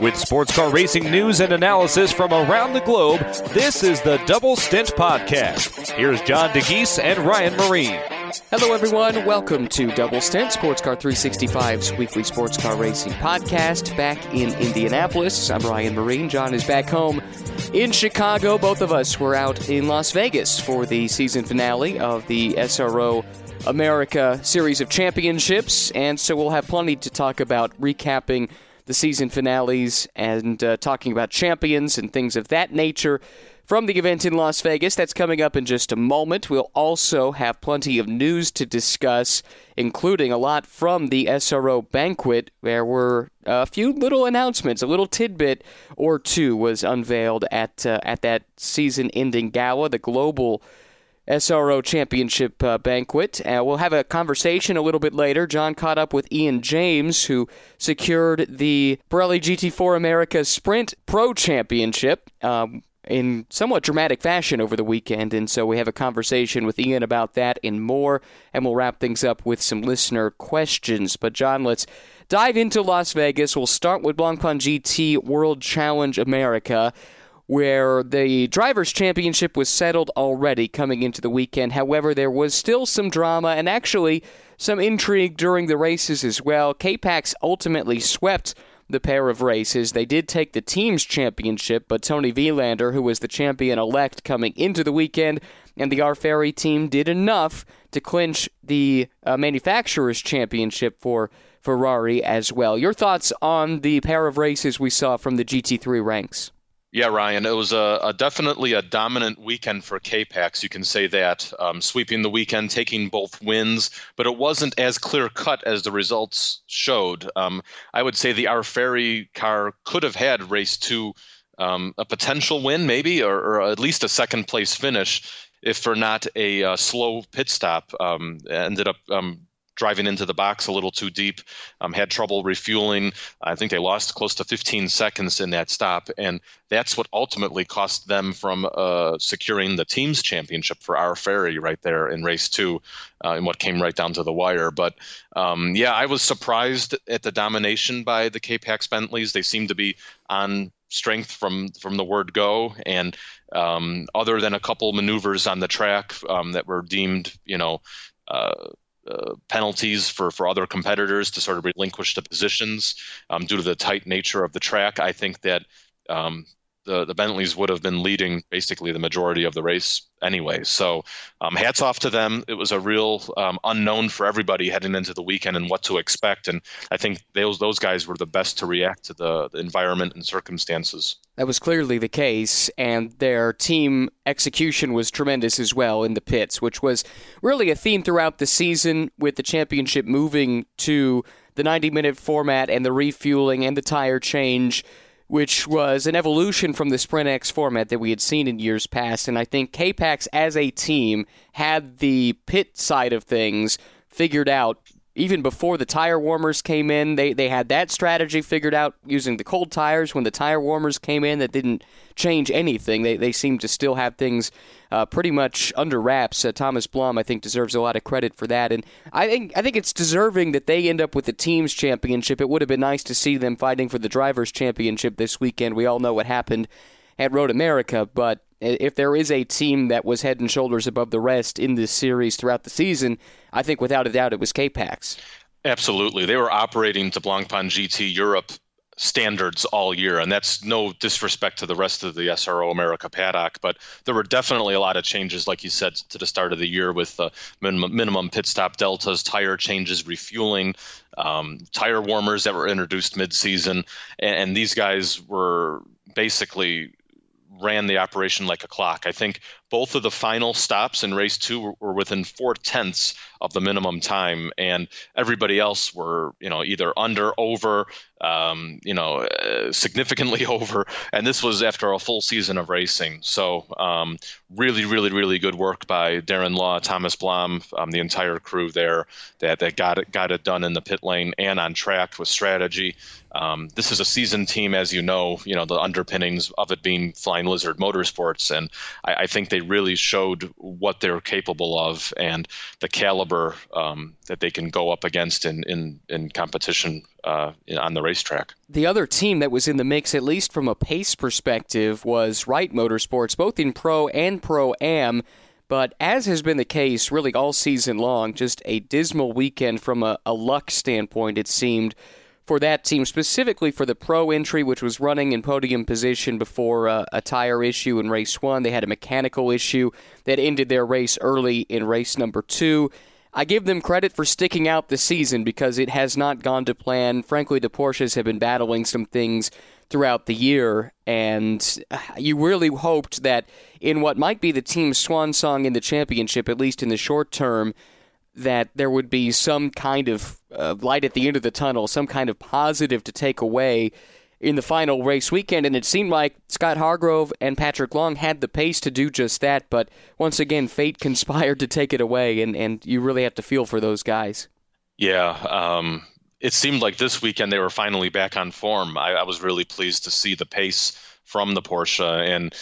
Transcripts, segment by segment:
With sports car racing news and analysis from around the globe, this is the Double Stint Podcast. Here's John Dagys and Ryan Myrehn. Hello, everyone. Welcome to Double Stint, Sports Car 365's weekly sports car racing podcast. Back in Indianapolis, I'm Ryan Myrehn. John is back home in Chicago. Both of us were out in Las Vegas for the season finale of the SRO America Series of Championships, and so we'll have plenty to talk about recapping the season finales and uh, talking about champions and things of that nature from the event in Las Vegas. That's coming up in just a moment. We'll also have plenty of news to discuss, including a lot from the SRO banquet. There were a few little announcements, a little tidbit or two was unveiled at uh, at that season-ending gala, the global. SRO Championship uh, banquet. Uh, we'll have a conversation a little bit later. John caught up with Ian James, who secured the Pirelli GT4 America Sprint Pro Championship. Um, in somewhat dramatic fashion over the weekend. And so we have a conversation with Ian about that and more. And we'll wrap things up with some listener questions. But, John, let's dive into Las Vegas. We'll start with Blancpain GT World Challenge America. Where the Drivers' Championship was settled already coming into the weekend. However, there was still some drama and actually some intrigue during the races as well. K-Pax ultimately swept the pair of races. They did take the team's championship, but Toni Vilander, who was the champion elect coming into the weekend, and the R. Ferri team did enough to clinch the uh, manufacturer's championship for Ferrari as well. Your thoughts on the pair of races we saw from the GT3 ranks? Yeah, Ryan, it was a, a, definitely a dominant weekend for K-Pax. You can say that, um, sweeping the weekend, taking both wins, but it wasn't as clear cut as the results showed. Um, I would say the R. Ferri car could have had race two um, a potential win, maybe, or, or, at least a second place finish, if for not a uh, slow pit stop. Um, ended up um, driving into the box a little too deep, um, had trouble refueling. I think they lost close to 15 seconds in that stop, and that's what ultimately cost them from uh, securing the team's championship for R. Ferri right there in race two, uh, in what came right down to the wire. But um, yeah, I was surprised at the domination by the K-Pax Bentleys. They seemed to be on strength from from the word go and um, other than a couple maneuvers on the track um, that were deemed you know uh, uh, penalties for, for other competitors to sort of relinquish the positions um, due to the tight nature of the track. I think that um, the, the Bentleys would have been leading basically the majority of the race anyway. So, um, hats off to them. It was a real um, unknown for everybody heading into the weekend and what to expect. And I think those those guys were the best to react to the, the environment and circumstances. That was clearly the case, and their team execution was tremendous as well in the pits, which was really a theme throughout the season with the championship moving to the 90 minute format and the refueling and the tire change which was an evolution from the Sprint X format that we had seen in years past. And I think K-Pax as a team had the pit side of things figured out even before the tire warmers came in, they, they had that strategy figured out using the cold tires. When the tire warmers came in, that didn't change anything. They, they seemed to still have things uh, pretty much under wraps. Uh, Thomas Blum, I think, deserves a lot of credit for that, and I think I think it's deserving that they end up with the teams championship. It would have been nice to see them fighting for the drivers championship this weekend. We all know what happened at Road America, but if there is a team that was head and shoulders above the rest in this series throughout the season, I think without a doubt it was K-Pax. Absolutely. They were operating to Blancpain GT Europe standards all year, and that's no disrespect to the rest of the SRO America paddock, but there were definitely a lot of changes, like you said, to the start of the year with the minimum, minimum pit stop deltas, tire changes, refueling, um, tire warmers that were introduced mid-season, and, and these guys were basically ran the operation like a clock. I think both of the final stops in race two were, within four tenths of the minimum time, and everybody else were, you know, either under, over, um, you know, uh, significantly over. And this was after a full season of racing. So, um, really, really, really good work by Darren Law, Thomas Blom, um, the entire crew there that, that got it got it done in the pit lane and on track with strategy. Um, this is a seasoned team, as you know. You know the underpinnings of it being Flying Lizard Motorsports, and I, I think they they really showed what they're capable of and the caliber um, that they can go up against in in, in competition uh, on the racetrack. The other team that was in the mix, at least from a pace perspective, was Wright Motorsports, both in pro and pro am. But as has been the case really all season long, just a dismal weekend from a, a luck standpoint, it seemed for that team, specifically for the pro entry, which was running in podium position before uh, a tire issue in race one. They had a mechanical issue that ended their race early in race number two. I give them credit for sticking out the season because it has not gone to plan. Frankly, the Porsches have been battling some things throughout the year, and you really hoped that in what might be the team's swan song in the championship, at least in the short term, that there would be some kind of uh, light at the end of the tunnel, some kind of positive to take away in the final race weekend. And it seemed like Scott Hargrove and Patrick Long had the pace to do just that. But once again, fate conspired to take it away, and, and you really have to feel for those guys. Yeah. Um, it seemed like this weekend they were finally back on form. I, I was really pleased to see the pace from the Porsche. And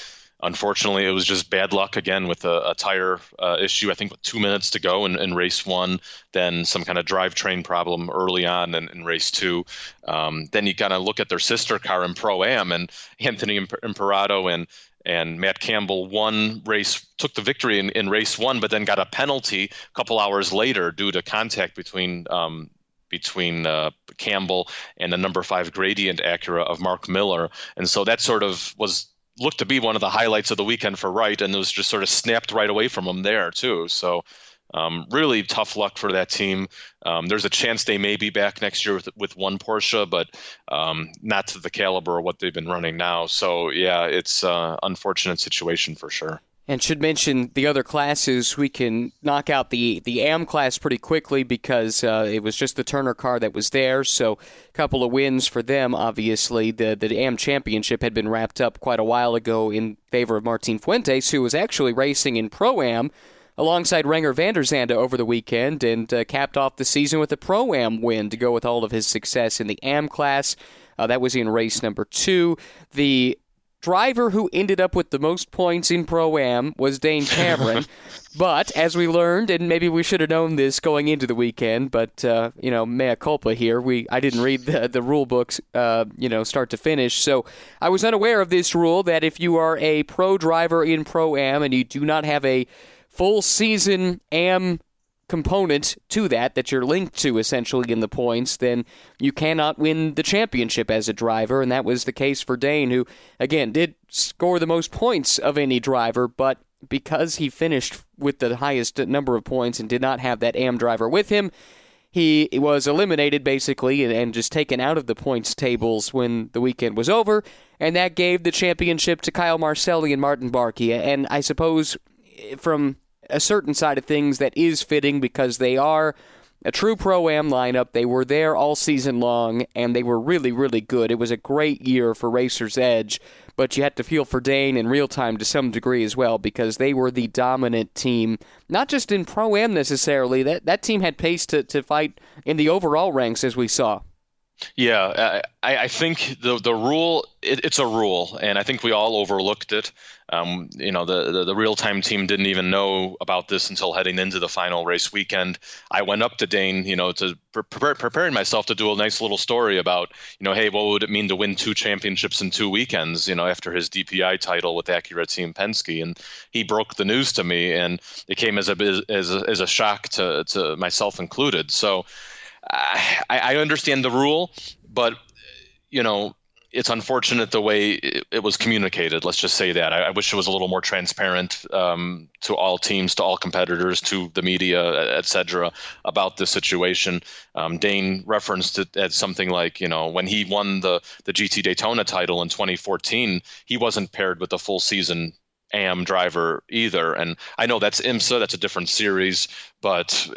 unfortunately, it was just bad luck again with a, a tire uh, issue. I think with two minutes to go in, in, race one, then some kind of drivetrain problem early on in, in race two. Um, then you kind of look at their sister car in Pro Am, and Anthony Imperato and and Matt Campbell won race, took the victory in, in race one, but then got a penalty a couple hours later due to contact between um, between uh, Campbell and the number five gradient Acura of Mark Miller, and so that sort of was looked to be one of the highlights of the weekend for Wright, and it was just sort of snapped right away from him there too. So um, really tough luck for that team. Um, there's a chance they may be back next year with, with one Porsche, but um, not to the caliber of what they've been running now. So yeah, it's an unfortunate situation for sure. And should mention the other classes. We can knock out the the AM class pretty quickly because uh, it was just the Turner car that was there. So a couple of wins for them. Obviously, the the AM championship had been wrapped up quite a while ago in favor of Martin Fuentes, who was actually racing in pro am alongside Renger van der Zande over the weekend and uh, capped off the season with a pro am win to go with all of his success in the AM class. Uh, that was in race number two. The driver who ended up with the most points in Pro Am was Dane Cameron. but as we learned, and maybe we should have known this going into the weekend, but uh, you know, mea culpa here. We I didn't read the, the rule books, uh, you know, start to finish, so I was unaware of this rule that if you are a pro driver in Pro Am and you do not have a full season Am component to that that you're linked to essentially in the points, then you cannot win the championship as a driver. And that was the case for Dane, who, again, did score the most points of any driver, but because he finished with the highest number of points and did not have that AM driver with him, he was eliminated basically and, just taken out of the points tables when the weekend was over. And that gave the championship to Kyle Marcelli and Martin Barkey. And I suppose eh, from a certain side of things that is fitting because they are a true pro am lineup. They were there all season long, and they were really, really good. It was a great year for Racers Edge, but you had to feel for Dane in real time to some degree as well because they were the dominant team, not just in pro am necessarily. That that team had pace to, to fight in the overall ranks as we saw. Yeah, I, I think the the rule it, it's a rule, and I think we all overlooked it. Um, you know, the, the, the real time team didn't even know about this until heading into the final race weekend. I went up to Dane, you know, to prepare, preparing myself to do a nice little story about, you know, hey, what would it mean to win two championships in two weekends? You know, after his DPI title with Acura Team Penske, and he broke the news to me, and it came as a as a, as a shock to to myself included. So. I, I understand the rule, but you know it's unfortunate the way it, it, was communicated. Let's just say that. I, I wish it was a little more transparent um, to all teams, to all competitors, to the media, etc., about this situation. Um, Dane referenced it as something like, you know, when he won the the GT Daytona title in 2014, he wasn't paired with a full season AM driver either. And I know that's IMSA, that's a different series, but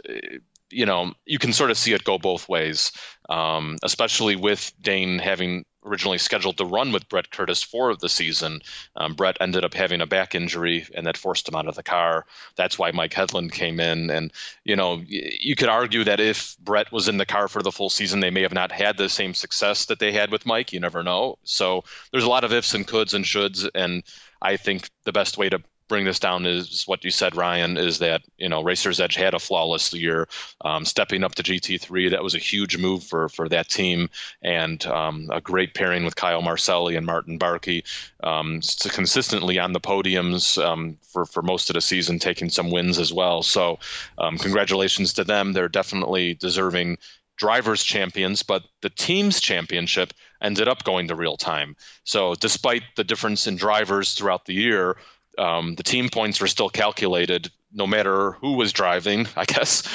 you know, you can sort of see it go both ways, um, especially with Dane having originally scheduled to run with Brett Curtis for the season. Um, Brett ended up having a back injury, and that forced him out of the car. That's why Mike Hedlund came in. And, you know, you could argue that if Brett was in the car for the full season, they may have not had the same success that they had with Mike. You never know. So there's a lot of ifs and coulds and shoulds. And I think the best way to bring this down is what you said, Ryan, is that, you know, Racer's Edge had a flawless year. Um, stepping up to GT3, that was a huge move for, for that team and um, a great pairing with Kyle Marcelli and Martin Barkey. Um, consistently on the podiums um, for, for most of the season, taking some wins as well. So, um, congratulations to them. They're definitely deserving drivers champions, but the team's championship ended up going to real time. So, despite the difference in drivers throughout the year, um, the team points were still calculated no matter who was driving, I guess.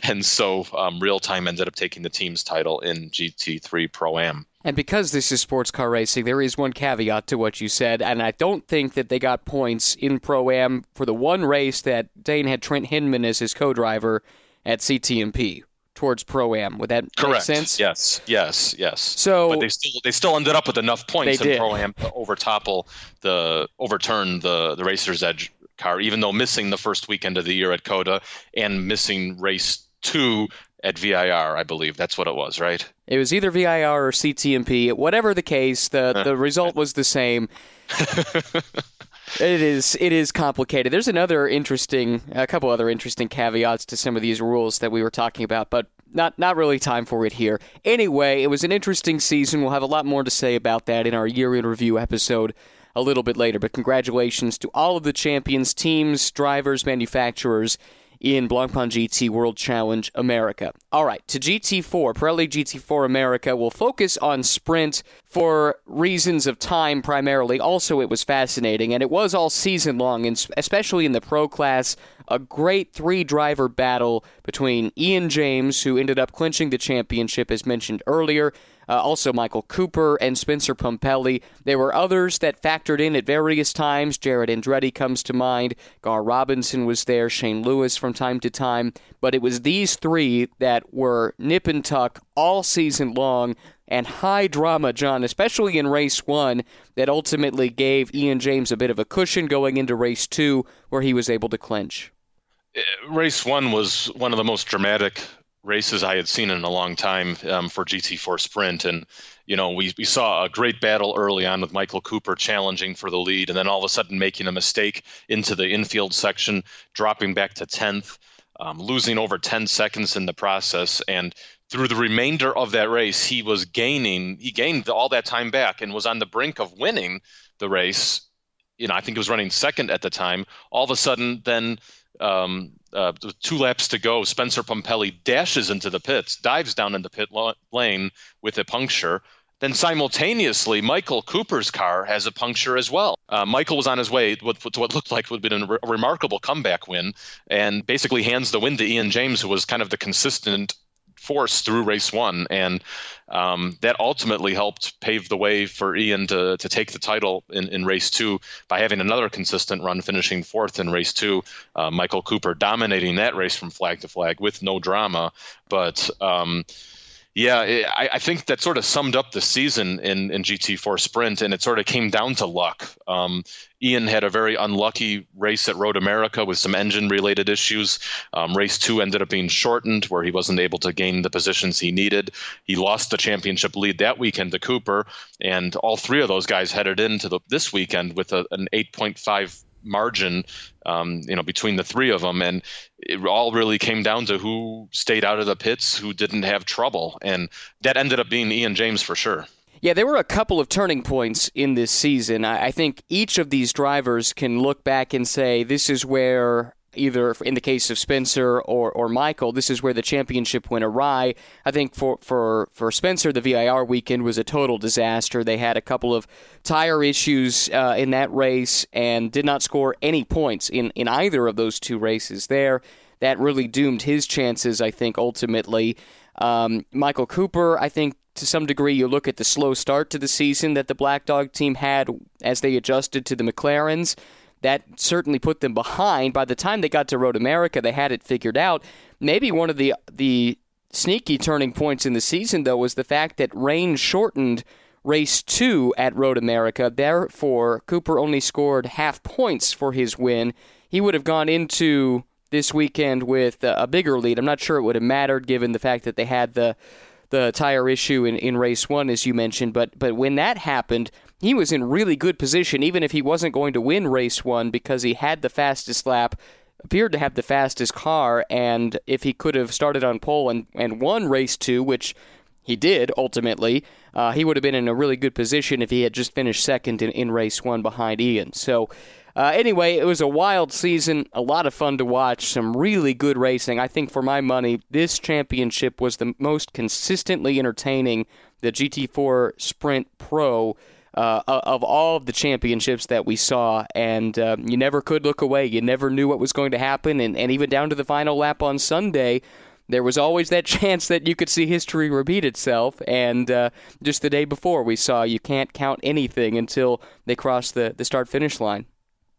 and so, um, real time ended up taking the team's title in GT3 Pro Am. And because this is sports car racing, there is one caveat to what you said, and I don't think that they got points in Pro Am for the one race that Dane had Trent Hindman as his co driver at CTMP towards pro am. Would that Correct. make sense? Yes, yes, yes. So, but they still they still ended up with enough points in pro am to overtopple the overturn the the racer's edge car, even though missing the first weekend of the year at COTA and missing race two at VIR, I believe that's what it was, right? It was either VIR or CTMP. Whatever the case, the the result was the same. It is it is complicated. There's another interesting, a couple other interesting caveats to some of these rules that we were talking about, but not not really time for it here. Anyway, it was an interesting season. We'll have a lot more to say about that in our year in review episode a little bit later. But congratulations to all of the champions, teams, drivers, manufacturers in Blancpain GT World Challenge America. All right, to GT4, Pirelli GT4 America will focus on sprint for reasons of time primarily. Also, it was fascinating, and it was all season long, and especially in the pro class. A great three driver battle between Ian James, who ended up clinching the championship, as mentioned earlier, uh, also Michael Cooper and Spencer Pumpelly. There were others that factored in at various times. Jarett Andretti comes to mind. Gar Robinson was there. Shane Lewis from time to time. But it was these three that were nip and tuck all season long and high drama, John, especially in race one, that ultimately gave Ian James a bit of a cushion going into race two, where he was able to clinch. Uh, race one was one of the most dramatic races I had seen in a long time um, for GT4 Sprint. And, you know, we, we saw a great battle early on with Michael Cooper challenging for the lead and then all of a sudden making a mistake into the infield section, dropping back to 10th, um, losing over 10 seconds in the process. And through the remainder of that race, he was gaining, he gained all that time back and was on the brink of winning the race. You know, I think he was running second at the time. All of a sudden, then um, uh, two laps to go, Spencer Pumpelly dashes into the pits, dives down in the pit lane with a puncture. Then simultaneously, Michael Cooper's car has a puncture as well. Uh, Michael was on his way to what looked like would have been a remarkable comeback win, and basically hands the win to Ian James, who was kind of the consistent force through race one, and um, that ultimately helped pave the way for Ian to to take the title in, in race two by having another consistent run, finishing fourth in race two. Uh, Michael Cooper dominating that race from flag to flag with no drama, but. Um, yeah, it, I, I, think that sort of summed up the season in, in GT4 Sprint, and it sort of came down to luck. Um, Ian had a very unlucky race at Road America with some engine related issues. Um, race two ended up being shortened, where he wasn't able to gain the positions he needed. He lost the championship lead that weekend to Cooper, and all three of those guys headed into the, this weekend with a, an 8.5 margin, um, you know, between the three of them, and it all really came down to who stayed out of the pits, who didn't have trouble, and that ended up being Ian James for sure. Yeah, there were a couple of turning points in this season. I think each of these drivers can look back and say, this is where either in the case of Spencer or, or Michael, this is where the championship went awry. I think for, for, for Spencer, the VIR weekend was a total disaster. They had a couple of tire issues uh, in that race and did not score any points in, in either of those two races there. That really doomed his chances, I think, ultimately. Um, Michael Cooper, I think, to some degree, you look at the slow start to the season that the Black Dog team had as they adjusted to the McLarens that certainly put them behind. By the time they got to Road America, they had it figured out. Maybe one of the the sneaky turning points in the season, though, was the fact that rain shortened race two at Road America. Therefore, Cooper only scored half points for his win. He would have gone into this weekend with a bigger lead. I'm not sure it would have mattered given the fact that they had the the tire issue in, in race one, as you mentioned. But but when that happened, he was in really good position, even if he wasn't going to win race one because he had the fastest lap, appeared to have the fastest car, and if he could have started on pole and, and won race two, which he did ultimately, uh, he would have been in a really good position if he had just finished second in, in race one behind Ian. So. Uh, anyway, it was a wild season, a lot of fun to watch, some really good racing. I think for my money, this championship was the most consistently entertaining the GT4 Sprint Pro uh, of all of the championships that we saw, and uh, you never could look away. You never knew what was going to happen, and, and even down to the final lap on Sunday, there was always that chance that you could see history repeat itself. And uh, just the day before, we saw you can't count anything until they cross the, the start finish line.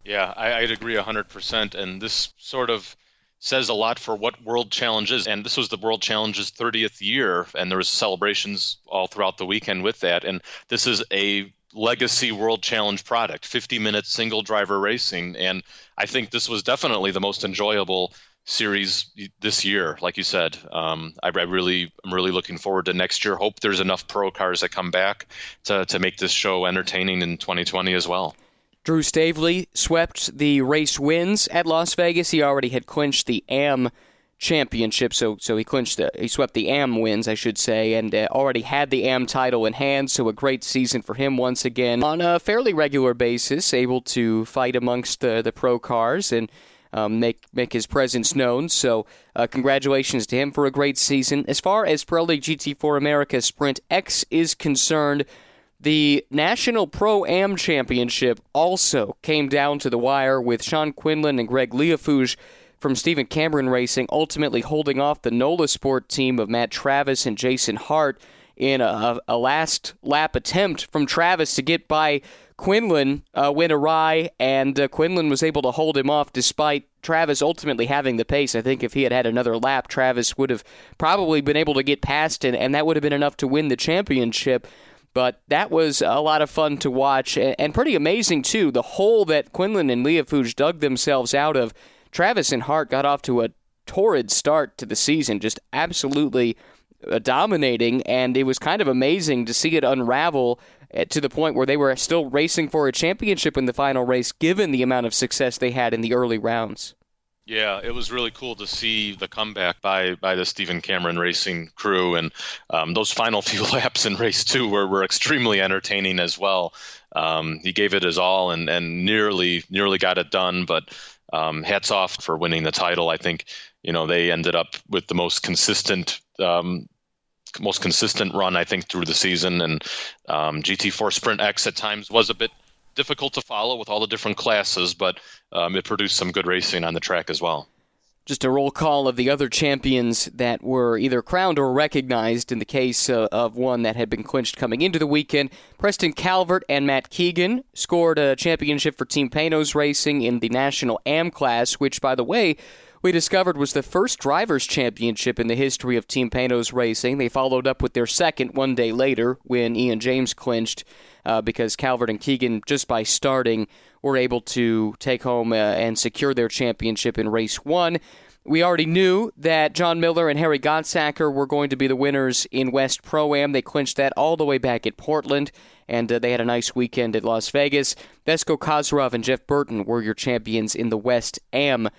Yeah, I, would agree 100%. And this sort of says a lot for what World Challenge is. And this was the World Challenge's 30th year, and there was celebrations all throughout the weekend with that. And this is a legacy world challenge product 50 minute single driver racing. And i think this was definitely the most enjoyable series this year like you said. Um, I, I, really i'm really looking forward to next year. Hope there's enough pro cars that come back to, to make this show entertaining in 2020 as well. Drew Staveley swept the race wins at las vegas. He already had clinched the am championship. So so he clinched the he swept the AM wins, I should say, and uh, already had the AM title in hand. So a great season for him once again on a fairly regular basis, able to fight amongst the the pro cars and. Um, make make his presence known. So, uh, congratulations to him for a great season. As far as Pirelli GT4 America Sprint X is concerned, the National Pro Am Championship also came down to the wire with Sean Quinlan and Greg Liefooghe from Stephen Cameron Racing, ultimately holding off the NOLA Sport team of Matt Travis and Jason Hart in a, a last lap attempt from Travis to get by Quinlan uh, went awry, and uh, Quinlan was able to hold him off despite Travis ultimately having the pace. I think if he had had another lap, Travis would have probably been able to get past, and, and that would have been enough to win the championship. But that was a lot of fun to watch, and, pretty amazing, too. The hole that Quinlan and Liefooghe dug themselves out of Travis and Hart got off to a torrid start to the season, just absolutely uh, dominating, and it was kind of amazing to see it unravel uh, to the point where they were still racing for a championship in the final race, given the amount of success they had in the early rounds. Yeah, it was really cool to see the comeback by by the Stephen Cameron Racing crew, and um, those final few laps in race two were, were extremely entertaining as well. Um, he gave it his all and, and nearly nearly got it done, but um, hats off for winning the title. I think you know they ended up with the most consistent um, most consistent run I think through the season, and um, GT4 Sprint X at times was a bit difficult to follow with all the different classes, but um, it produced some good racing on the track as well. Just a roll call of the other champions that were either crowned or recognized in the case uh, of one that had been clinched coming into the weekend. Preston Calvert and Matt Keegan scored a championship for Team Panoz Racing in the National AM class, which, by the way, we discovered was the first drivers' championship in the history of Team Panoz Racing. They followed up with their second one day later when Ian James clinched uh, because Calvert and Keegan, just by starting, were able to take home uh, and secure their championship in race one. We already knew that John Miller and Harry Gottsacker were going to be the winners in West Pro Am. They clinched that all the way back at Portland, and uh, they had a nice weekend at Las Vegas. Vesko Kozarov and Jeff Burton were your champions in the West Am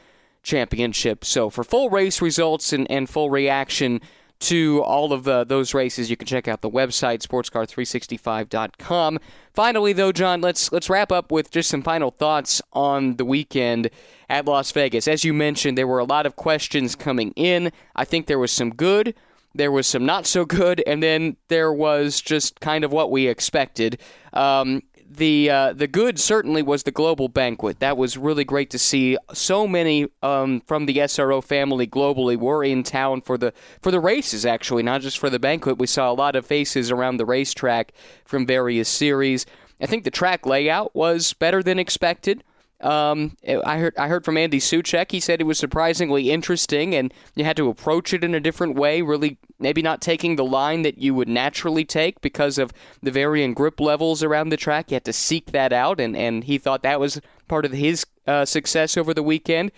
Championship. So, for full race results and, and full reaction to all of the, those races, you can check out the website sportscar365.com. Finally, though, John, let's let's wrap up with just some final thoughts on the weekend at Las Vegas. As you mentioned, there were a lot of questions coming in. I think there was some good, there was some not so good, and then there was just kind of what we expected. Um, the uh, the good certainly was the global banquet. That was really great to see. So many um, from the SRO family globally were in town for the for the races. Actually, not just for the banquet. We saw a lot of faces around the racetrack from various series. I think the track layout was better than expected. Um, I heard I heard from Andy Soucek. He said it was surprisingly interesting, and you had to approach it in a different way. Really, maybe not taking the line that you would naturally take because of the varying grip levels around the track. You had to seek that out, and and he thought that was part of his uh, success over the weekend.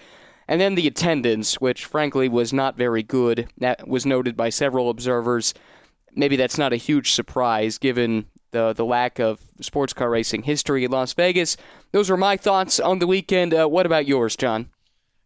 And then the attendance, which frankly was not very good, that was noted by several observers maybe that's not a huge surprise given the the lack of sports car racing history in Las Vegas. Those are my thoughts on the weekend. Uh, what about yours, John?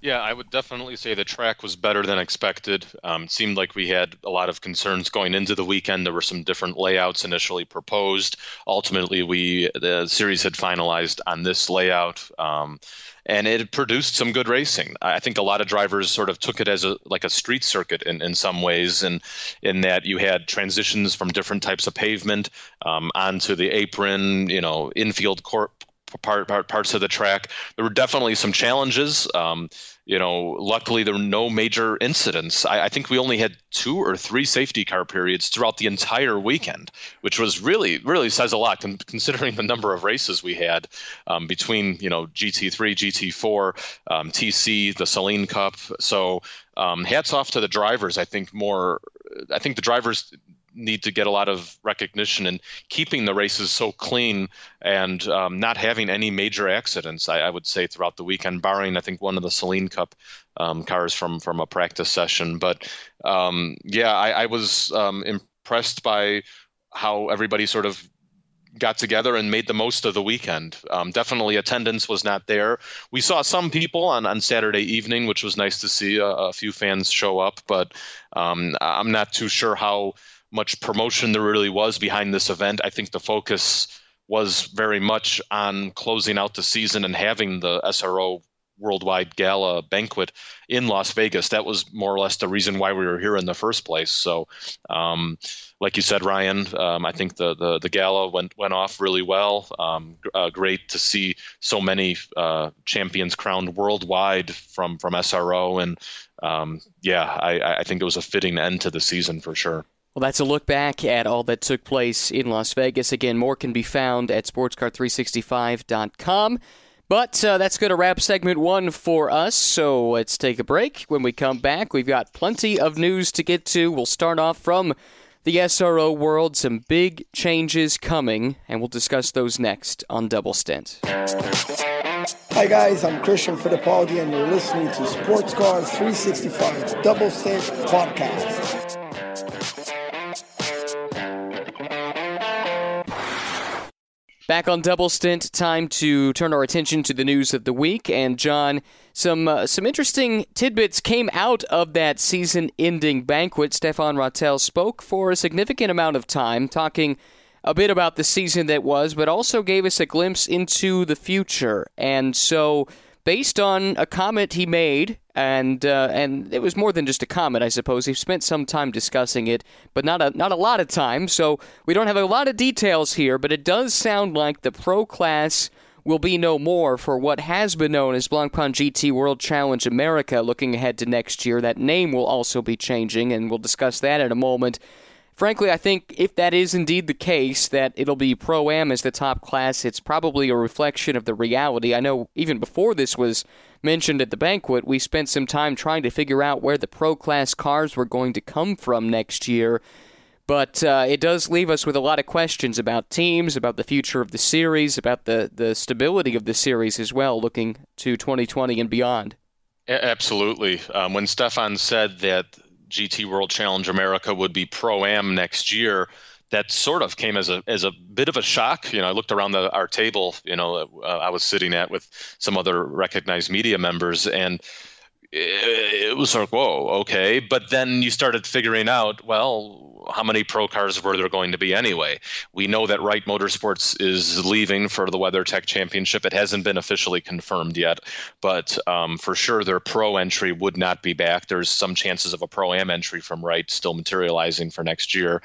Yeah, I would definitely say the track was better than expected. Um, seemed like we had a lot of concerns going into the weekend. There were some different layouts initially proposed. Ultimately, we the series had finalized on this layout. Um, and it produced some good racing. I think a lot of drivers sort of took it as a like a street circuit in, in some ways, and in that you had transitions from different types of pavement um, onto the apron, you know, infield court part, part, parts of the track. There were definitely some challenges. Um, you know, luckily there were no major incidents. I, I, think we only had two or three safety car periods throughout the entire weekend, which was really, really says a lot con- considering the number of races we had um, between, you know, GT3, GT4, um, TC, the Saleen Cup. So um, hats off to the drivers. I think more, I think the drivers need to get a lot of recognition and keeping the races so clean and um, not having any major accidents. I, I, would say throughout the weekend, barring I think one of the Saleen Cup um, cars from from a practice session. But um, yeah, I, I was um, impressed by how everybody sort of got together and made the most of the weekend. Um, definitely attendance was not there. We saw some people on, on Saturday evening, which was nice to see a, a few fans show up, but um, I'm not too sure how much promotion there really was behind this event. I think the focus was very much on closing out the season and having the SRO worldwide gala banquet in Las Vegas. That was more or less the reason why we were here in the first place. So, um, like you said, Ryan, um, I think the, the, the gala went went off really well. Um, uh, great to see so many uh, champions crowned worldwide from from SRO, and um, yeah, I, I think it was a fitting end to the season for sure. Well, that's a look back at all that took place in Las Vegas. Again, more can be found at sportscar365.com. But uh, that's going to wrap segment one for us. So let's take a break. When we come back, we've got plenty of news to get to. We'll start off from the SRO world, some big changes coming, and we'll discuss those next on Double Stint. Hi, guys, I'm Christian Fittipaldi, and you're listening to Sports Car 365 Double Stint Podcast. Back on double stint, time to turn our attention to the news of the week. And John, some uh, some interesting tidbits came out of that season-ending banquet. Stefan Ratel spoke for a significant amount of time, talking a bit about the season that was, but also gave us a glimpse into the future. And so based on a comment he made, and uh, and it was more than just a comment, I suppose. He spent some time discussing it, but not a not a lot of time. So we don't have a lot of details here, but it does sound like the pro class will be no more for what has been known as Blancpain GT World Challenge America. Looking ahead to next year, that name will also be changing, and we'll discuss that in a moment frankly, I think if that is indeed the case, that it'll be Pro Am as the top class, it's probably a reflection of the reality. I know even before this was mentioned at the banquet, we spent some time trying to figure out where the Pro class cars were going to come from next year. But uh, it does leave us with a lot of questions about teams, about the future of the series, about the, the stability of the series as well, looking to 2020 and beyond. Absolutely. Um, when Stefan said that GT World Challenge America would be pro am next year, that sort of came as a as a bit of a shock. You know, I looked around the, our table. You know, uh, I was sitting at with some other recognized media members, and it, was like, whoa, okay. But then you started figuring out, well, how many pro cars were there going to be anyway? We know that Wright Motorsports is leaving for the WeatherTech Championship. It hasn't been officially confirmed yet, but um, for sure their pro entry would not be back. There's some chances of a pro am entry from Wright still materializing for next year.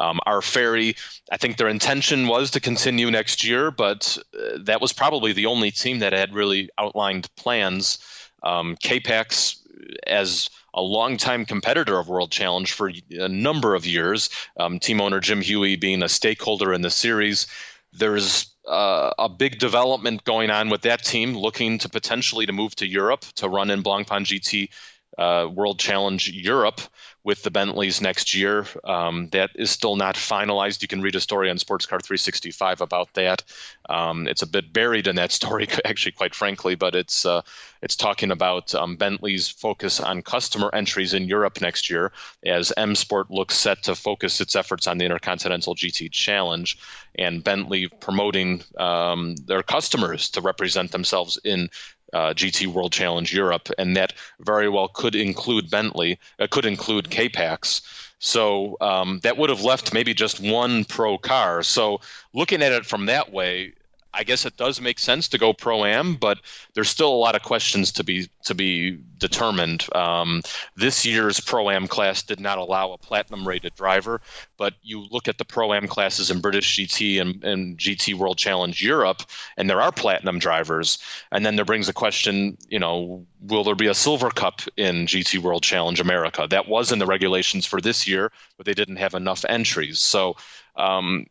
Um, R. Ferri, I think their intention was to continue next year, but uh, that was probably the only team that had really outlined plans. Um, K-Pax as a longtime competitor of World Challenge for a number of years. Um, team owner Jim Huey being a stakeholder in the series. There's uh, a big development going on with that team, looking to potentially to move to Europe to run in Blancpain GT uh, World Challenge Europe with the Bentleys next year. Um, that is still not finalized. You can read a story on Sports Car 365 about that. Um, it's a bit buried in that story, actually, quite frankly, but it's uh, it's talking about um, Bentley's focus on customer entries in Europe next year as M Sport looks set to focus its efforts on the Intercontinental GT Challenge and Bentley promoting um, their customers to represent themselves in uh, GT World Challenge Europe, and that very well could include Bentley, uh, could include K-Pax. So um, that would have left maybe just one pro car. So looking at it from that way, I guess it does make sense to go pro am, but there's still a lot of questions to be to be determined. Um, this year's pro am class did not allow a platinum rated driver, but you look at the pro am classes in British GT and, and GT World Challenge Europe, and there are platinum drivers. And then there brings a question, you know, will there be a silver cup in GT World Challenge America? That was in the regulations for this year, but they didn't have enough entries. So um,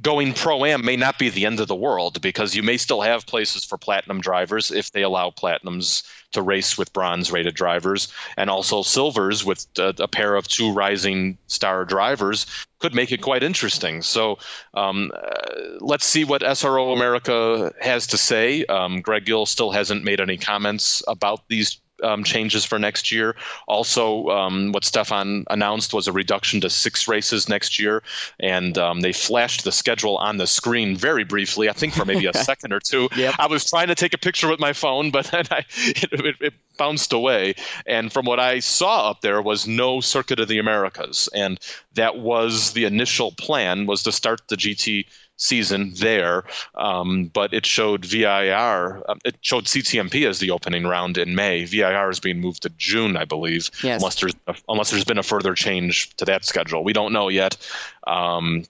going pro am may not be the end of the world because you may still have places for platinum drivers if they allow platinums to race with bronze rated drivers. And also silvers with a, a pair of two rising star drivers could make it quite interesting. So um, uh, let's see what sro america has to say. Um, greg gill still hasn't made any comments about these um, changes for next year. Also, um, what Stefan announced was a reduction to six races next year, and um, they flashed the schedule on the screen very briefly. I think for maybe a second or two. Yep. I was trying to take a picture with my phone, but then I, it, it, it bounced away. And from what I saw up there was no Circuit of the Americas, and that was the initial plan was to start the GT season there, um, but it showed VIR, um, it showed CTMP as the opening round in May. VIR is being moved to June, I believe, yes. unless there's unless there's been a further change to that schedule. We don't know yet. Um,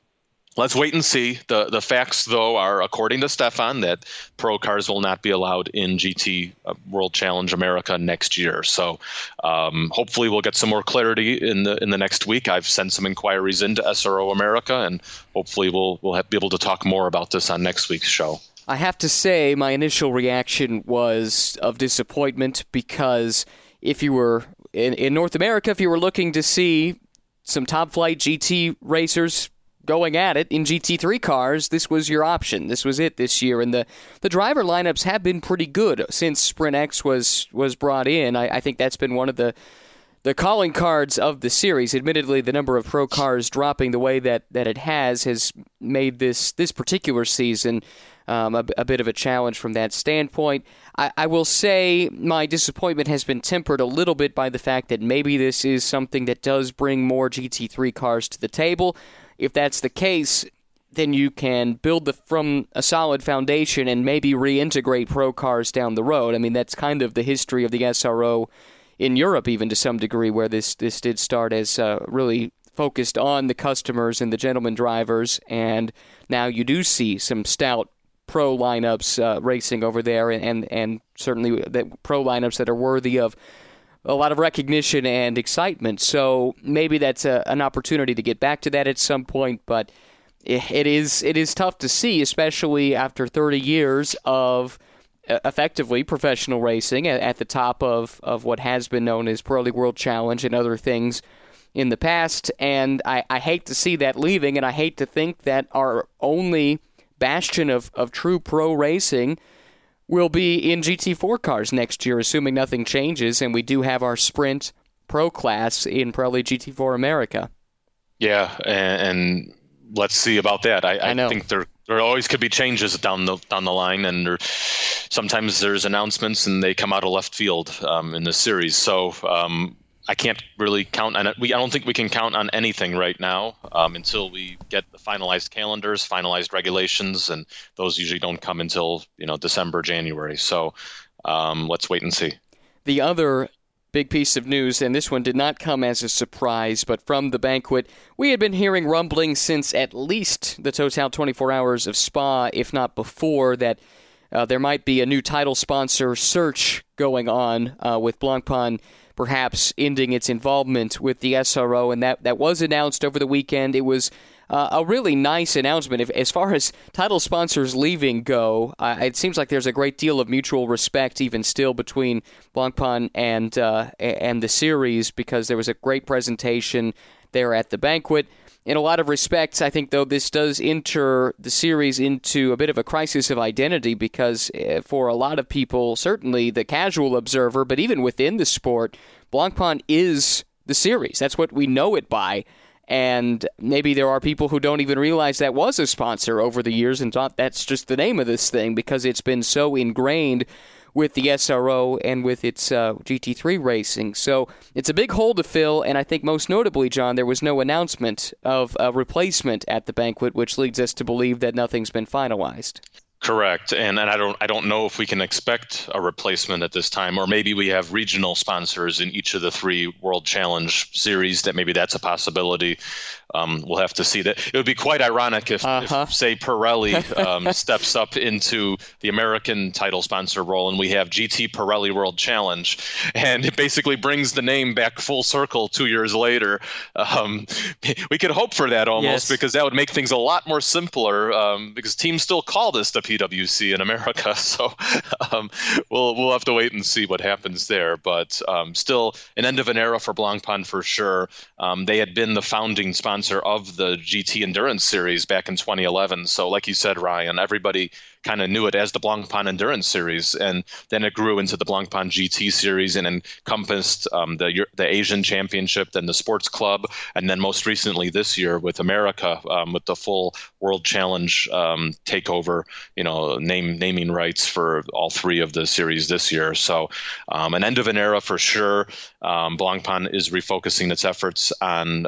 Let's wait and see. The the facts, though, are according to Stefan that pro cars will not be allowed in GT uh, World Challenge America next year. So um, hopefully we'll get some more clarity in the in the next week. I've sent some inquiries into SRO America, and hopefully we'll we'll have, be able to talk more about this on next week's show. I have to say, my initial reaction was of disappointment because if you were in, in North America, if you were looking to see some top flight GT racers going at it in GT3 cars, this was your option. This was it this year, and the the driver lineups have been pretty good since Sprint X was was brought in. I, I think that's been one of the the calling cards of the series. Admittedly, the number of pro cars dropping the way that, that it has has made this this particular season um, a, a, bit of a challenge from that standpoint. I, I, will say my disappointment has been tempered a little bit by the fact that maybe this is something that does bring more GT3 cars to the table if that's the case, then you can build the, from a solid foundation and maybe reintegrate pro cars down the road. I mean, that's kind of the history of the SRO in Europe, even to some degree, where this this did start as uh, really focused on the customers and the gentleman drivers, and now you do see some stout pro lineups uh, racing over there, and and, and certainly pro lineups that are worthy of a lot of recognition and excitement. So maybe that's a, an opportunity to get back to that at some point. But it, it is it is tough to see, especially after 30 years of effectively professional racing at, at the top of, of what has been known as Pirelli World Challenge and other things in the past. And I, I hate to see that leaving, and I hate to think that our only bastion of, of true pro racing – will be in GT4 cars next year, assuming nothing changes and we do have our Sprint Pro class in probably GT4 America. Yeah, and, and let's see about that. I, I, I think there there always could be changes down the down the line, and there, sometimes there's announcements and they come out of left field um, in the series. So um, I can't really count on it. We I don't think we can count on anything right now um, until we get the finalized calendars, finalized regulations, and those usually don't come until you know December, January. So um, let's wait and see. The other big piece of news, and this one did not come as a surprise, but from the banquet, we had been hearing rumblings since at least the Total 24 Hours of Spa, if not before, that. Uh, there might be a new title sponsor search going on uh, with Blancpain perhaps ending its involvement with the SRO, and that, that was announced over the weekend. It was uh, a really nice announcement. If, as far as title sponsors leaving go, uh, it seems like there's a great deal of mutual respect even still between Blancpain and uh, and the series because there was a great presentation there at the banquet. In a lot of respects, I think though this does enter the series into a bit of a crisis of identity because uh, for a lot of people, certainly the casual observer, but even within the sport, Blancpain is the series. That's what we know it by. And maybe there are people who don't even realize that was a sponsor over the years and thought that's just the name of this thing because it's been so ingrained with the SRO and with its uh, GT3 racing. So it's a big hole to fill, and I think most notably, John, there was no announcement of a replacement at the banquet, which leads us to believe that nothing's been finalized. Correct, and and I don't I don't know if we can expect a replacement at this time, or maybe we have regional sponsors in each of the three World Challenge series. That maybe that's a possibility. Um, we'll have to see that. It would be quite ironic if, uh-huh. if say, Pirelli um, steps up into the American title sponsor role and we have GT Pirelli World Challenge, and it basically brings the name back full circle two years later. Um, we could hope for that almost yes. because that would make things a lot more simpler. Um, because teams still call this the PWC in America, so um, we'll we'll have to wait and see what happens there. But um, still, an end of an era for Blancpain for sure. they had been the founding sponsor of the GT Endurance Series back in 2011. So, like you said, Ryan, everybody kind of knew it as the Blancpain Endurance Series, and then it grew into the Blancpain GT Series and encompassed um, the the Asian Championship, then the Sports Club, and then most recently this year with America um, with the full World Challenge um, takeover. You know, name naming rights for all three of the series this year. So, um, an end of an era for sure. Um, Blancpain is refocusing its efforts on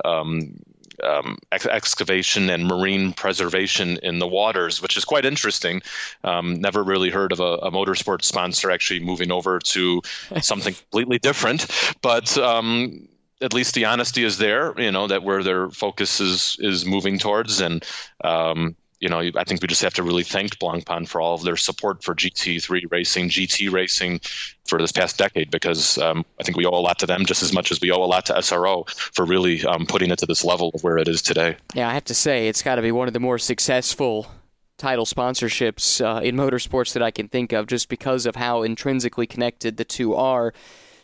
um, ex- excavation and marine preservation in the waters, which is quite interesting. Um, never really heard of a, a motorsport sponsor actually moving over to something completely different, but um, at least the honesty is there. You know that where their focus is is moving towards, and um, you know, I think we just have to really thank Blancpain for all of their support for GT3 racing, GT racing for this past decade, because um, I think we owe a lot to them just as much as we owe a lot to SRO for really um, putting it to this level of where it is today. Yeah, I have to say, it's got to be one of the more successful title sponsorships uh, in motorsports that I can think of, just because of how intrinsically connected the two are.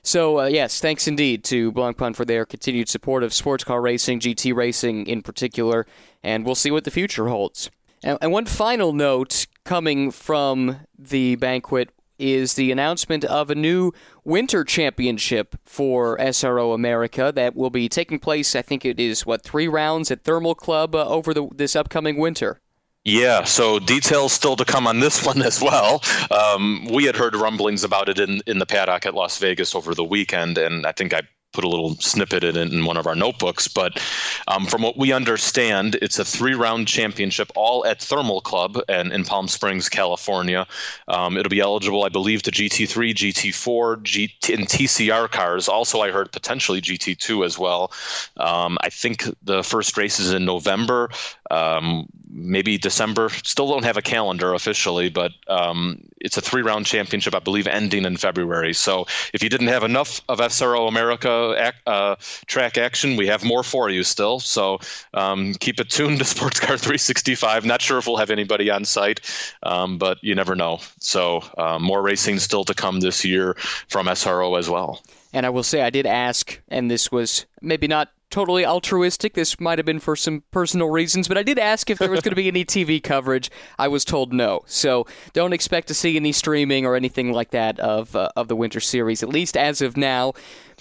So, uh, yes, thanks indeed to Blancpain for their continued support of sports car racing, GT racing in particular, and we'll see what the future holds. And, one final note coming from the banquet is the announcement of a new winter championship for SRO America that will be taking place. I think it is what three rounds at Thermal Club uh, over the, this upcoming winter. Yeah, so details still to come on this one as well. Um, we had heard rumblings about it in, in the paddock at Las Vegas over the weekend, and I think I put a little snippet in in one of our notebooks. But um, from what we understand, it's a three round championship, all at Thermal Club and in Palm Springs, California. Um, it'll be eligible, I believe, to GT3, GT4, GT, and TCR cars. Also, I heard potentially GT2 as well. Um, I think the first race is in November. Um, maybe December. Still don't have a calendar officially, but um, it's a three round championship, I believe, ending in February. So if you didn't have enough of SRO America uh, track action, we have more for you still. So um, keep it tuned to Sports Car 365. Not sure if we'll have anybody on site, um, but you never know. So uh, more racing still to come this year from SRO as well. And I will say, I did ask, and this was maybe not totally altruistic. This might have been for some personal reasons, but I did ask if there was going to be any TV coverage. I was told no. So don't expect to see any streaming or anything like that of uh, of the Winter Series, at least as of now.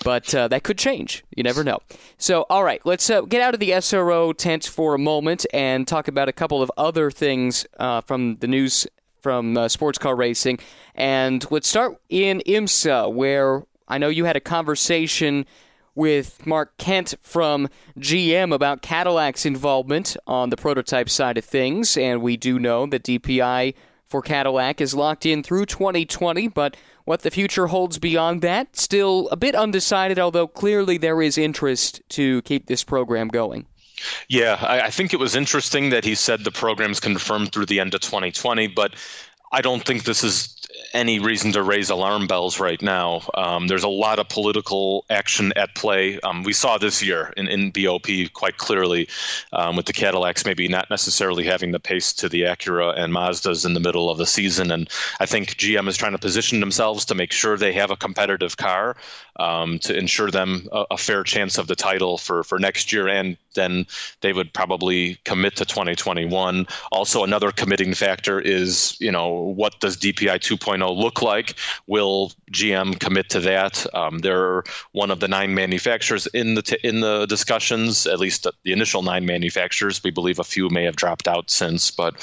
But uh, that could change. You never know. So, all right, let's uh, get out of the SRO tent for a moment and talk about a couple of other things uh, from the news from uh, sports car racing. And let's start in IMSA, where I know you had a conversation with Mark Kent from GM about Cadillac's involvement on the prototype side of things. And we do know that DPI for Cadillac is locked in through 2020, but what the future holds beyond that, still a bit undecided, although clearly there is interest to keep this program going. Yeah, I, I think it was interesting that he said the program's confirmed through the end of 2020, but I don't think this is any reason to raise alarm bells right now. Um, there's a lot of political action at play. Um, we saw this year in, in BOP quite clearly um, with the Cadillacs maybe not necessarily having the pace to the Acura and Mazdas in the middle of the season. And I think GM is trying to position themselves to make sure they have a competitive car um, to ensure them a, a, fair chance of the title for, for next year. And then they would probably commit to 2021. Also, another committing factor is, you know, what does DPI 2.0 look like? Will GM commit to that? Um, they're one of the nine manufacturers in the t- in the discussions. At least the initial nine manufacturers. We believe a few may have dropped out since, but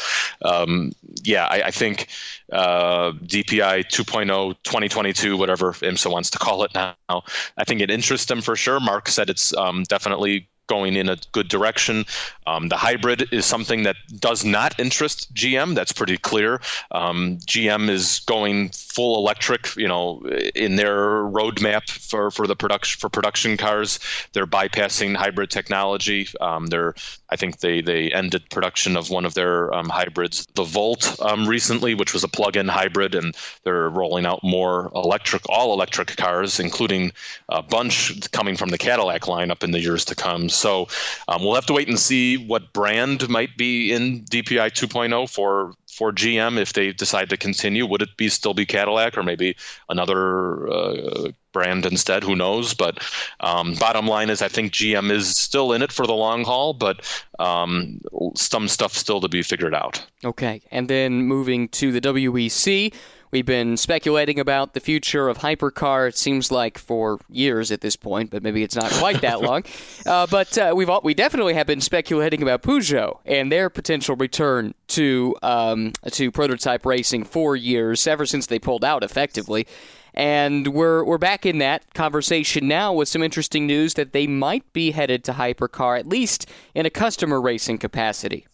um, yeah, I, I think uh, DPI 2.0 2022, whatever IMSA wants to call it now. I think it interests them for sure. Mark said it's um, definitely going in a good direction. Um, the hybrid is something that does not interest GM. That's pretty clear. Um, GM is going full electric. You know, in their roadmap for, for the production for production cars, they're bypassing hybrid technology. Um, they're I think they they ended production of one of their um, hybrids, the Volt, um, recently, which was a plug-in hybrid, and they're rolling out more electric, all electric cars, including a bunch coming from the Cadillac lineup in the years to come. So um, we'll have to wait and see what brand might be in DPI 2.0 for for GM if they decide to continue. Would it be still be Cadillac or maybe another uh, brand instead? Who knows? But um, bottom line is, I think GM is still in it for the long haul, but um, some stuff still to be figured out. Okay, and then moving to the WEC. We've been speculating about the future of hypercar. It seems like for years at this point, but maybe it's not quite that long. Uh, but uh, we've all, we definitely have been speculating about Peugeot and their potential return to um, to prototype racing for years, ever since they pulled out effectively. And we're we're back in that conversation now with some interesting news that they might be headed to hypercar, at least in a customer racing capacity.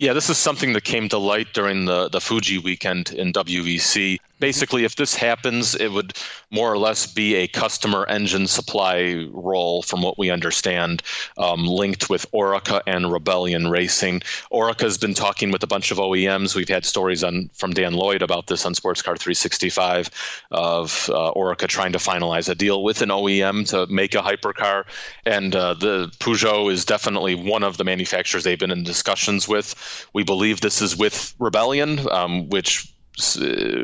Yeah, this is something that came to light during the, the Fuji weekend in WEC basically, if this happens, it would more or less be a customer engine supply role, from what we understand, um, linked with Oreca and Rebellion Racing. Oreca's been talking with a bunch of OEMs. We've had stories on from Dan Lloyd about this on Sports Car 365 of uh, Oreca trying to finalize a deal with an OEM to make a hypercar, and uh, the Peugeot is definitely one of the manufacturers they've been in discussions with. We believe this is with Rebellion, um, which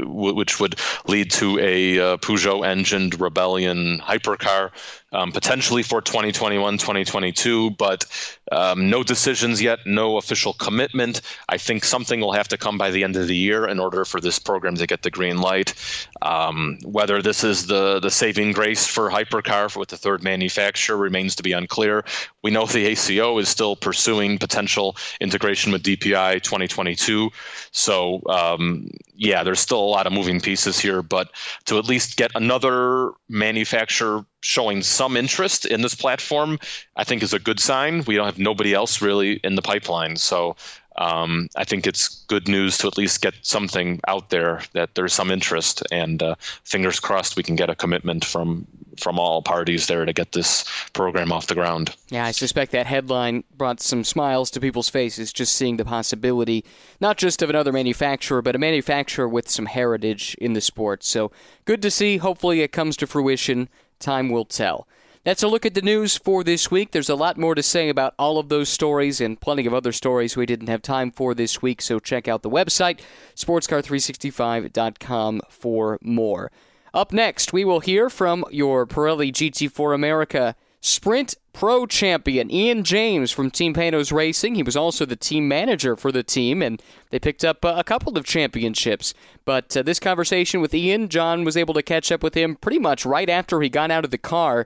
which would lead to a uh, Peugeot engined Rebellion hypercar um, potentially for 2021, 2022, but um, no decisions yet, no official commitment. I think something will have to come by the end of the year in order for this program to get the green light. Um, whether this is the, the saving grace for hypercar with the third manufacturer remains to be unclear. We know the ACO is still pursuing potential integration with DPI 2022. So, um, yeah, there's still a lot of moving pieces here, but to at least get another manufacturer showing some interest in this platform, I think is a good sign. We don't have nobody else really in the pipeline. So um, I think it's good news to at least get something out there that there's some interest, and uh, fingers crossed we can get a commitment from from all parties there to get this program off the ground. Yeah, I suspect that headline brought some smiles to people's faces just seeing the possibility, not just of another manufacturer, but a manufacturer with some heritage in the sport. So good to see. Hopefully, it comes to fruition. Time will tell. That's a look at the news for this week. There's a lot more to say about all of those stories and plenty of other stories we didn't have time for this week, so check out the website, sportscar365.com, for more. Up next, we will hear from your Pirelli GT4 America Sprint Pro champion Ian James from Team Panoz Racing. He was also the team manager for the team, and they picked up uh, a couple of championships. But uh, this conversation with Ian, John was able to catch up with him pretty much right after he got out of the car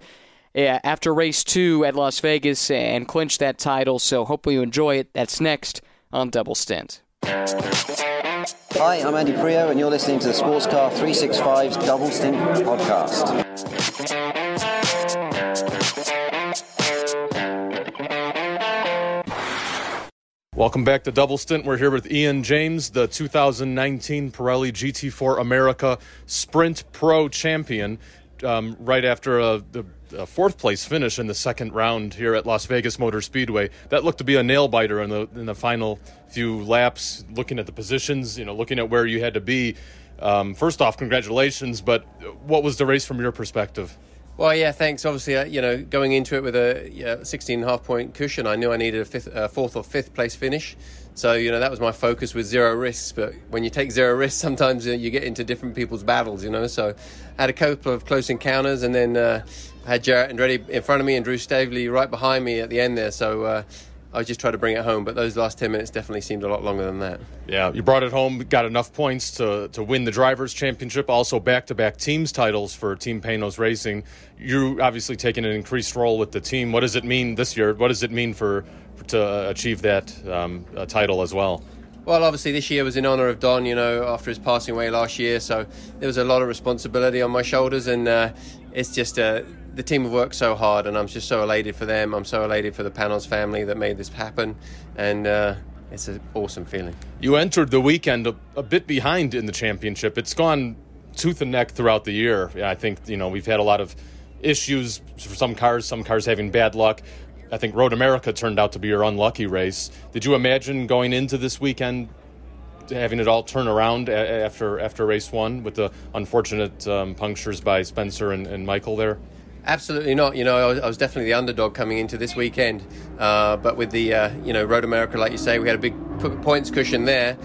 after race two at Las Vegas and clinch that title. So hopefully you enjoy it. That's next on Double Stint. Hi, I'm Andy Priaulx, and you're listening to the Sports Car 365's Double Stint podcast. Welcome back to Double Stint. We're here with Ian James, the 2019 Pirelli GT4 America Sprint Pro champion. Um, right after uh, the a fourth place finish in the second round here at Las Vegas Motor Speedway. That looked to be a nail biter in the in the final few laps. Looking at the positions, you know, looking at where you had to be. Um, first off, congratulations. But what was the race from your perspective? Well, yeah, thanks. Obviously, uh, you know, going into it with a yeah, 16 and a half point cushion, I knew I needed a fifth, uh, fourth or fifth place finish. So, you know, that was my focus with zero risks. But when you take zero risks, sometimes uh, you get into different people's battles, you know. So I had a couple of close encounters and then uh, had Jarett Andretti in front of me and Drew Staveley right behind me at the end there. So uh, I just tried to bring it home, but those last 10 minutes definitely seemed a lot longer than that. Yeah, you brought it home, got enough points to, to win the Drivers' Championship, also back to back teams titles for Team Panoz Racing. You obviously taking an increased role with the team. What does it mean this year? What does it mean for, to achieve that um, title as well? Well, obviously, this year was in honour of Don, you know, after his passing away last year. So there was a lot of responsibility on my shoulders, and uh, it's just uh, the team have worked so hard, and I'm just so elated for them. I'm so elated for the Panoz family that made this happen, and uh, it's an awesome feeling. You entered the weekend a, a, bit behind in the championship. It's gone tooth and neck throughout the year. I think you know we've had a lot of issues for some cars, some cars having bad luck. I think Road America turned out to be your unlucky race. Did you imagine going into this weekend having it all turn around after after race one with the unfortunate um, punctures by Spencer and, and Michael there? Absolutely not. You know, I was, definitely the underdog coming into this weekend. Uh, but with the, uh, you know, Road America, like you say, we had a big points cushion there.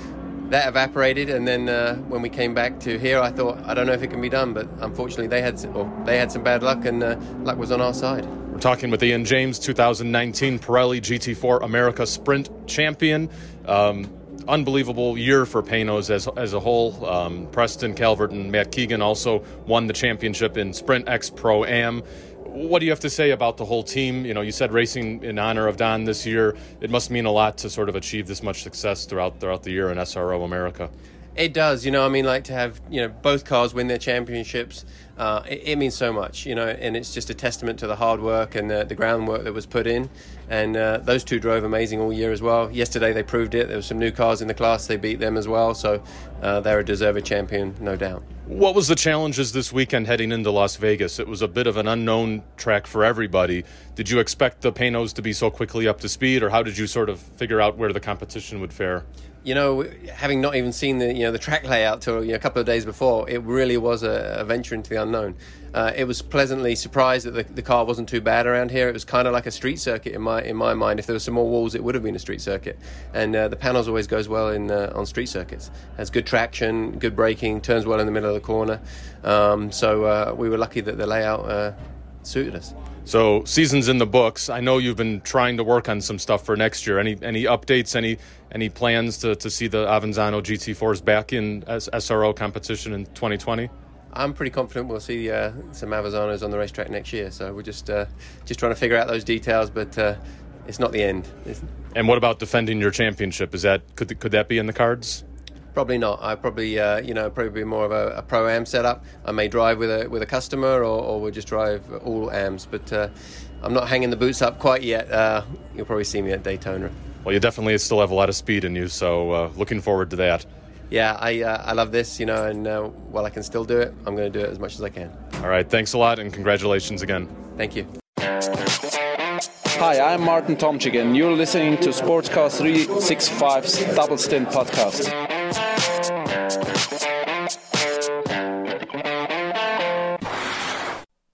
That evaporated, and then uh, when we came back to here, I thought, I don't know if it can be done, but unfortunately, they had or they had some bad luck, and uh, luck was on our side. We're talking with Ian James, 2019 Pirelli GT4 America Sprint champion. Um, unbelievable year for Panoz as, as a whole. Um, Preston Calvert and Matt Keegan also won the championship in Sprint X Pro Am. What do you have to say about the whole team? You know, you said racing in honor of Don this year. It must mean a lot to sort of achieve this much success throughout throughout the year in SRO America. It does, you know. I mean, like to have you know both cars win their championships. Uh, it, it, means so much, you know, and it's just a testament to the hard work and the, the groundwork that was put in. And uh, those two drove amazing all year as well. Yesterday they proved it. There were some new cars in the class; they beat them as well. So uh, they're a deserved champion, no doubt. What was the challenges this weekend heading into Las Vegas? It was a bit of an unknown track for everybody. Did you expect the Panoz to be so quickly up to speed, or how did you sort of figure out where the competition would fare? you know, having not even seen the you know the track layout till you know, a couple of days before, it really was a, a venture into the unknown. Uh, it was pleasantly surprised that the, the, car wasn't too bad around here. It was kind of like a street circuit in my in my mind. If there were some more walls, it would have been a street circuit. And uh, the Panoz always goes well in uh, on street circuits. Has good traction, good braking, turns well in the middle of the corner. Um, so uh, we were lucky that the layout uh, suited us. So season's in the books. I know you've been trying to work on some stuff for next year. Any any updates? Any any plans to, to see the Avezzano GT4s back in SRO competition in 2020? I'm pretty confident we'll see uh, some Avezzanos on the racetrack next year. So we're just uh, just trying to figure out those details, but uh, it's not the end. And what about defending your championship? Is that could could that be in the cards? Probably not. I probably, uh, you know, probably be more of a, a, pro am setup. I may drive with a with a customer, or, or we'll just drive all ams. But uh, I'm not hanging the boots up quite yet. Uh, you'll probably see me at Daytona. Well, you definitely still have a lot of speed in you, so uh, looking forward to that. Yeah, I uh, I love this, you know, and uh, while I can still do it, I'm going to do it as much as I can. All right, thanks a lot, and congratulations again. Thank you. Hi, I'm Martin Tomczyk, and you're listening to Sportscar 365's Double Stint podcast.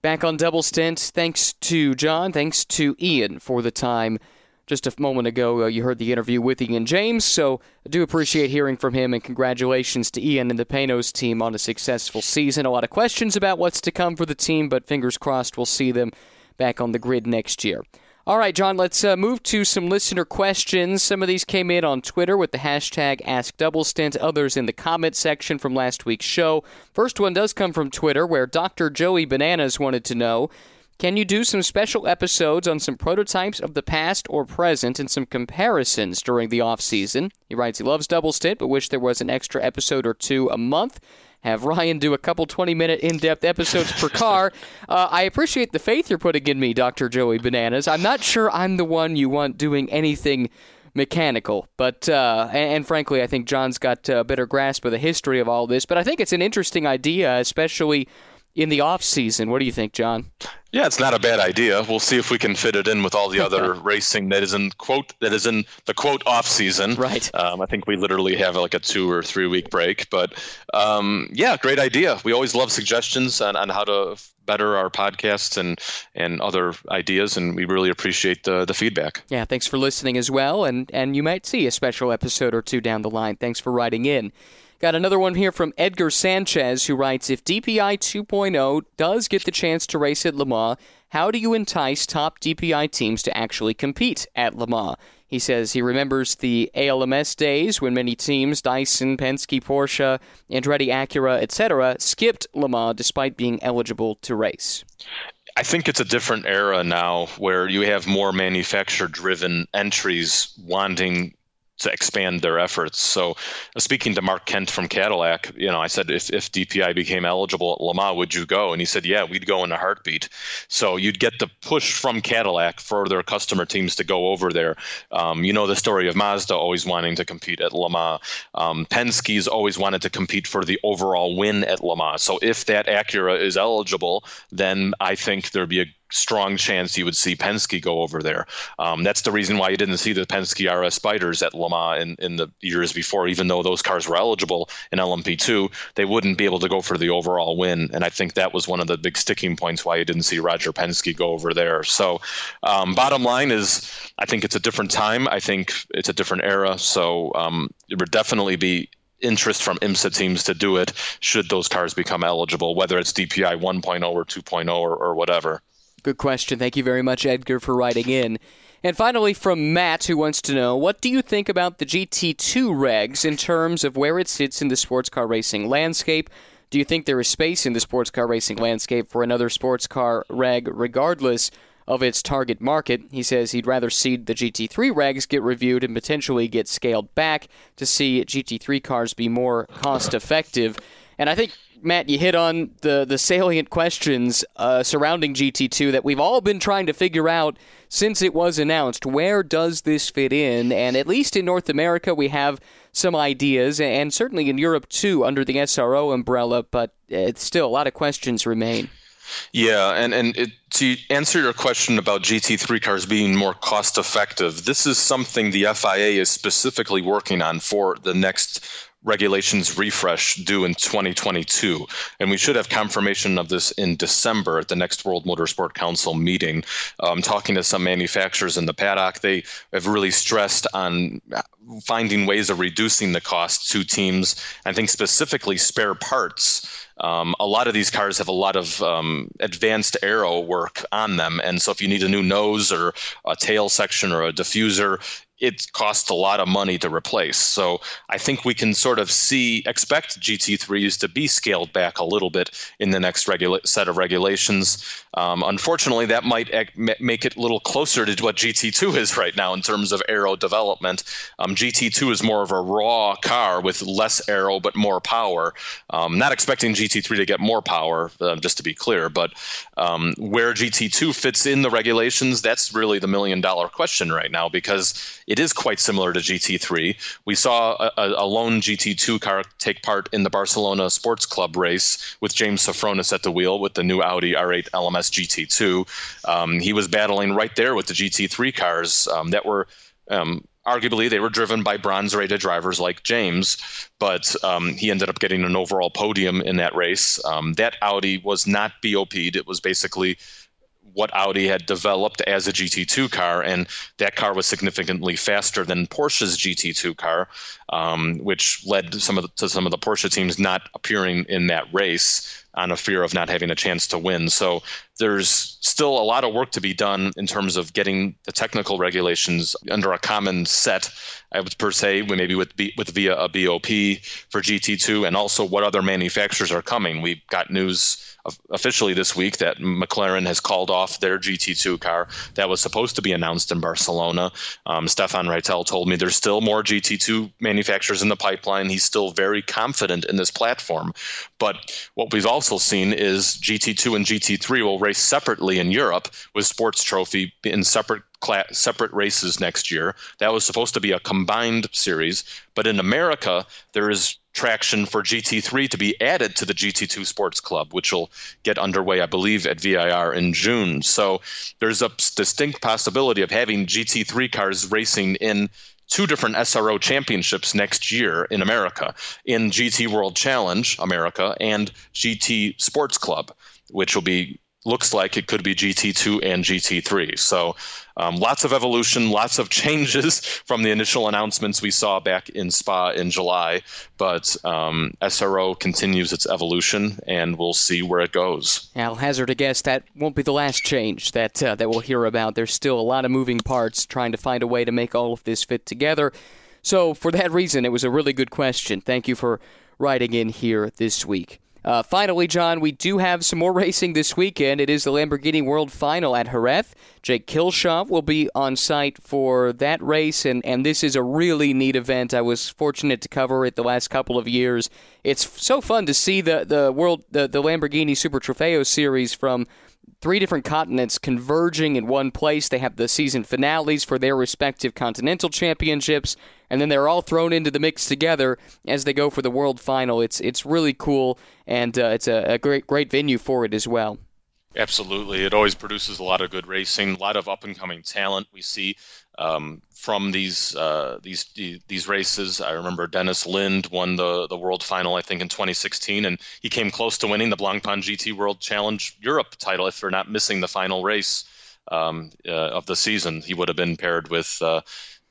Back on Double Stint, thanks to John, thanks to Ian for the time. Just a moment ago, uh, you heard the interview with Ian James, so I do appreciate hearing from him, and congratulations to Ian and the Panoz team on a successful season. A lot of questions about what's to come for the team, but fingers crossed we'll see them back on the grid next year. All right, John, let's uh, move to some listener questions. Some of these came in on Twitter with the hashtag AskDoubleStint, others in the comment section from last week's show. First one does come from Twitter, where Dr. Joey Bananas wanted to know Can you do some special episodes on some prototypes of the past or present and some comparisons during the off season? He writes he loves Double Stint, but wish there was an extra episode or two a month have Ryan do a couple 20 minute in depth episodes per car. Uh, I appreciate the faith you're putting in me, Dr. Joey Bananas. I'm not sure I'm the one you want doing anything mechanical. But uh, and, and, frankly, I think John's got a better grasp of the history of all this. But I think it's an interesting idea, especially in the off season. What do you think, John? Yeah, it's not a bad idea. We'll see if we can fit it in with all the other racing that is in quote that is in the quote off season. Right. Um, I think we literally have like a two or three week break, but um, yeah, great idea. We always love suggestions on, on how to better our podcasts and and other ideas, and we really appreciate the the feedback. Yeah, thanks for listening as well, and and you might see a special episode or two down the line. Thanks for writing in. Got another one here from Edgar Sanchez who writes If DPI 2.0 does get the chance to race at Le Mans, how do you entice top DPI teams to actually compete at Le Mans? He says he remembers the ALMS days when many teams, Dyson, Penske, Porsche, Andretti Acura, etc., skipped Le Mans despite being eligible to race. I think it's a different era now where you have more manufacturer driven entries wanting to expand their efforts. So, uh, speaking to Mark Kent from Cadillac, you know, I said, if, if DPI became eligible at Le Mans, would you go? And he said, yeah, we'd go in a heartbeat. So, you'd get the push from Cadillac for their customer teams to go over there. Um, you know, the story of Mazda always wanting to compete at Le Mans. Um, Penske's always wanted to compete for the overall win at Le Mans. So, if that Acura is eligible, then I think there'd be a strong chance you would see Penske go over there. Um, that's the reason why you didn't see the Penske RS Spiders at Le Mans in, in the years before, even though those cars were eligible in LMP2, they wouldn't be able to go for the overall win. And I think that was one of the big sticking points why you didn't see Roger Penske go over there. So, um, bottom line is, I think it's a different time. I think it's a different era. So, um, it would definitely be interest from IMSA teams to do it should those cars become eligible, whether it's DPI 1.0 or 2.0 or, or whatever. Good question. Thank you very much, Edgar, for writing in. And finally, from Matt, who wants to know what do you think about the GT2 regs in terms of where it sits in the sports car racing landscape? Do you think there is space in the sports car racing landscape for another sports car reg, regardless of its target market? He says he'd rather see the GT3 regs get reviewed and potentially get scaled back to see GT3 cars be more cost effective. And I think Matt, you hit on the the salient questions uh, surrounding GT2 that we've all been trying to figure out since it was announced. Where does this fit in? And at least in North America, we have some ideas, and certainly in Europe too, under the SRO umbrella. But still, a lot of questions remain. Yeah, and and it, to answer your question about GT3 cars being more cost effective, this is something the FIA is specifically working on for the next regulations refresh due in 2022. And we should have confirmation of this in December at the next World Motorsport Council meeting. Um, talking to some manufacturers in the paddock, they have really stressed on finding ways of reducing the cost to teams. I think specifically spare parts. Um, a lot of these cars have a lot of um, advanced aero work on them, and so if you need a new nose or a tail section or a diffuser, it costs a lot of money to replace. So I think we can sort of see expect GT3s to be scaled back a little bit in the next regula- set of regulations. Um, unfortunately, that might make it a little closer to what GT2 is right now in terms of aero development. Um, GT2 is more of a raw car with less aero but more power. Um, not expecting GT3 to get more power, uh, just to be clear, but um, where GT2 fits in the regulations, that's really the million dollar question right now because it is quite similar to GT3. We saw a, a, lone GT2 car take part in the Barcelona Sports Club race with James Sofronis at the wheel with the new Audi R8 LMS GT2. Um, he was battling right there with the GT3 cars um, that were. Um, arguably, they were driven by bronze rated drivers like James, but um, he ended up getting an overall podium in that race. Um, that Audi was not BOP'd. It was basically what Audi had developed as a GT2 car, and that car was significantly faster than Porsche's GT2 car, um, which led some the, to some of the Porsche teams not appearing in that race on a fear of not having a chance to win. So there's still a lot of work to be done in terms of getting the technical regulations under a common set. I would per se, maybe with with via a BOP for GT2, and also what other manufacturers are coming. We've got news officially this week that McLaren has called off their GT2 car that was supposed to be announced in Barcelona. Um, Stefan Ratel told me there's still more GT2 manufacturers in the pipeline. He's still very confident in this platform. But what we've also seen is GT2 and GT3 will race separately in Europe with Sports Trophy in separate separate races next year. That was supposed to be a combined series, but in America there is traction for GT3 to be added to the GT2 Sports Club, which will get underway, I believe, at VIR in June. So there's a distinct possibility of having GT3 cars racing in two different SRO championships next year in America in GT World Challenge America and GT Sports Club, which will be looks like it could be GT2 and GT3. So um, lots of evolution, lots of changes from the initial announcements we saw back in Spa in July. But um, SRO continues its evolution, and we'll see where it goes. I'll hazard a guess that won't be the last change that uh, that we'll hear about. There's still a lot of moving parts trying to find a way to make all of this fit together. So for that reason, it was a really good question. Thank you for writing in here this week. Uh, finally, John, we do have some more racing this weekend. It is the Lamborghini World Final at Jerez. Jake Kilshaw will be on site for that race, and, and this is a really neat event. I was fortunate to cover it the last couple of years. It's so fun to see the the world the, the Lamborghini Super Trofeo series from three different continents converging in one place. They have the season finales for their respective continental championships, and then they're all thrown into the mix together as they go for the world final. It's it's really cool, and uh, it's a, a great great venue for it as well. Absolutely, it always produces a lot of good racing, a lot of up and coming talent. We see um, from these uh, these these races. I remember Dennis Lind won the the world final, I think, in 2016, and he came close to winning the Blancpain GT World Challenge Europe title if they're not missing the final race um, uh, of the season. He would have been paired with uh,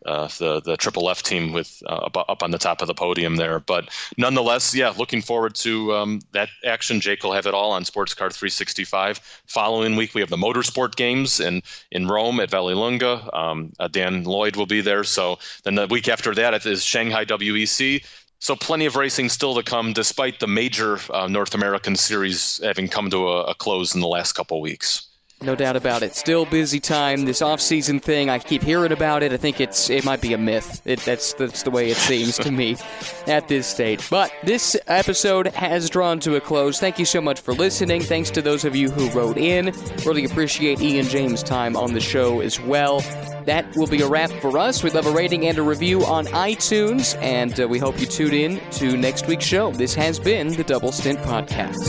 uh, the the triple F team with uh, up, on the top of the podium there. But nonetheless, yeah, looking forward to um, that action. Jake will have it all on Sports Car 365. Following week, we have the motorsport games in in Rome at Vallelunga. Um, uh, Dan Lloyd will be there. So then the week after that is Shanghai WEC. So plenty of racing still to come, despite the major uh, North American series having come to a, a close in the last couple weeks. No doubt about it. Still busy time. This off-season thing, I keep hearing about it. I think it's it might be a myth. It, that's that's the way it seems to me at this stage. But this episode has drawn to a close. Thank you so much for listening. Thanks to those of you who wrote in. Really appreciate Ian James' time on the show as well. That will be a wrap for us. We'd love a rating and a review on iTunes, and uh, we hope you tune in to next week's show. This has been the Double Stint Podcast.